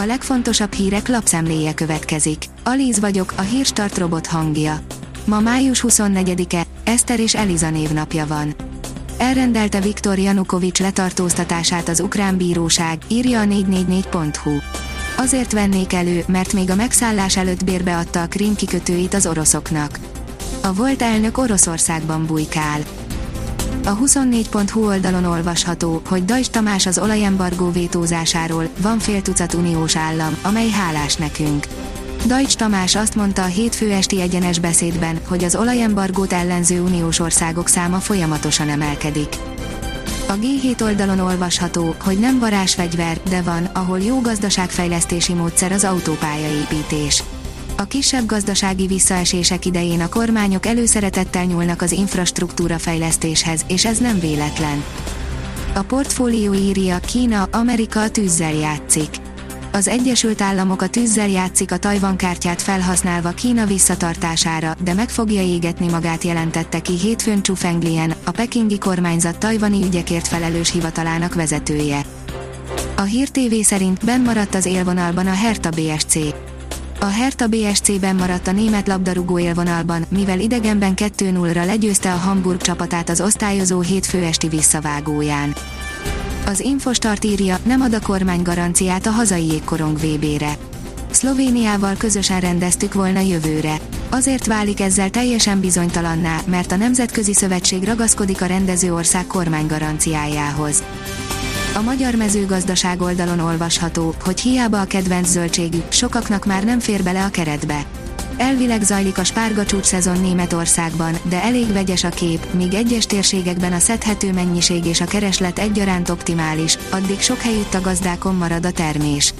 A legfontosabb hírek lapszemléje következik. Alíz vagyok, a hírstart robot hangja. Ma május 24-e, Eszter és Eliza névnapja van. Elrendelte Viktor Janukovics letartóztatását az ukrán bíróság, írja a 444.hu. Azért vennék elő, mert még a megszállás előtt bérbe adta a Krím kikötőit az oroszoknak. A volt elnök Oroszországban bujkál. A 24.hu oldalon olvasható, hogy Dajs Tamás az olajembargó vétózásáról, van fél tucat uniós állam, amely hálás nekünk. Dajcs Tamás azt mondta a hétfő esti egyenes beszédben, hogy az olajembargót ellenző uniós országok száma folyamatosan emelkedik. A G7 oldalon olvasható, hogy nem varázsfegyver, de van, ahol jó gazdaságfejlesztési módszer az autópályaépítés. A kisebb gazdasági visszaesések idején a kormányok előszeretettel nyúlnak az infrastruktúra fejlesztéshez, és ez nem véletlen. A portfólió írja, Kína, Amerika a tűzzel játszik. Az Egyesült Államok a tűzzel játszik a Tajvan kártyát felhasználva Kína visszatartására, de meg fogja égetni magát jelentette ki hétfőn Chu Fenglien, a pekingi kormányzat tajvani ügyekért felelős hivatalának vezetője. A Hír TV szerint benn maradt az élvonalban a Hertha BSC. A Hertha BSC-ben maradt a német labdarúgó élvonalban, mivel idegenben 2-0-ra legyőzte a Hamburg csapatát az osztályozó hétfő esti visszavágóján. Az Infostart írja, nem ad a kormány garanciát a hazai jégkorong VB-re. Szlovéniával közösen rendeztük volna jövőre. Azért válik ezzel teljesen bizonytalanná, mert a Nemzetközi Szövetség ragaszkodik a rendező ország kormány garanciájához. A magyar mezőgazdaság oldalon olvasható, hogy hiába a kedvenc zöldségük, sokaknak már nem fér bele a keretbe. Elvileg zajlik a spárga csúcs szezon Németországban, de elég vegyes a kép, míg egyes térségekben a szedhető mennyiség és a kereslet egyaránt optimális, addig sok helyütt a gazdákon marad a termés.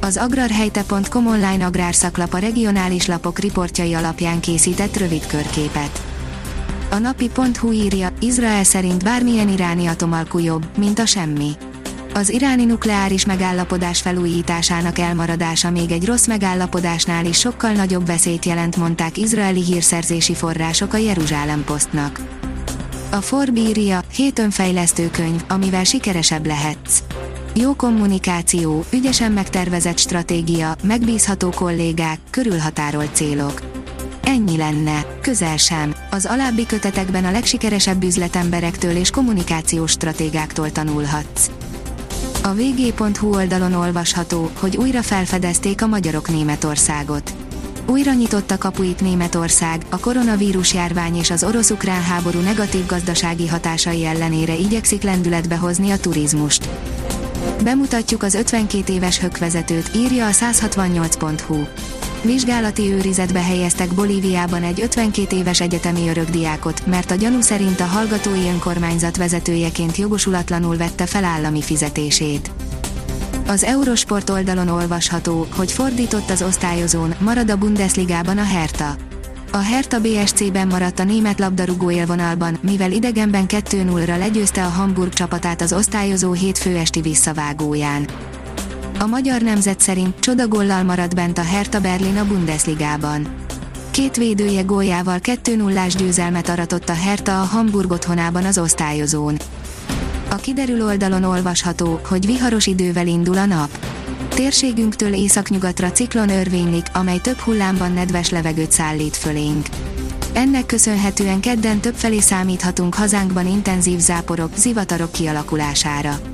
Az agrarhelyte.com online agrárszaklap a regionális lapok riportjai alapján készített rövid körképet. A napi.hu írja, Izrael szerint bármilyen iráni atomalkú jobb, mint a semmi az iráni nukleáris megállapodás felújításának elmaradása még egy rossz megállapodásnál is sokkal nagyobb veszélyt jelent, mondták izraeli hírszerzési források a Jeruzsálem Postnak. A Forbíria, hét önfejlesztő könyv, amivel sikeresebb lehetsz. Jó kommunikáció, ügyesen megtervezett stratégia, megbízható kollégák, körülhatárolt célok. Ennyi lenne, közel sem. Az alábbi kötetekben a legsikeresebb üzletemberektől és kommunikációs stratégáktól tanulhatsz. A vg.hu oldalon olvasható, hogy újra felfedezték a magyarok Németországot. Újra nyitotta kapuit Németország, a koronavírus járvány és az orosz-ukrán háború negatív gazdasági hatásai ellenére igyekszik lendületbe hozni a turizmust. Bemutatjuk az 52 éves hökvezetőt, írja a 168.hu. Vizsgálati őrizetbe helyeztek Bolíviában egy 52 éves egyetemi örökdiákot, mert a gyanú szerint a hallgatói önkormányzat vezetőjeként jogosulatlanul vette fel állami fizetését. Az Eurosport oldalon olvasható, hogy fordított az osztályozón, marad a Bundesligában a Hertha. A Hertha BSC-ben maradt a német labdarúgó élvonalban, mivel idegenben 2-0-ra legyőzte a Hamburg csapatát az osztályozó hétfő esti visszavágóján. A magyar nemzet szerint csodagollal marad bent a Hertha Berlin a Bundesligában. Két védője góljával 2-0-ás győzelmet aratott a Hertha a Hamburg otthonában az osztályozón. A kiderül oldalon olvasható, hogy viharos idővel indul a nap. Térségünktől északnyugatra ciklon örvénylik, amely több hullámban nedves levegőt szállít fölénk. Ennek köszönhetően kedden többfelé számíthatunk hazánkban intenzív záporok, zivatarok kialakulására.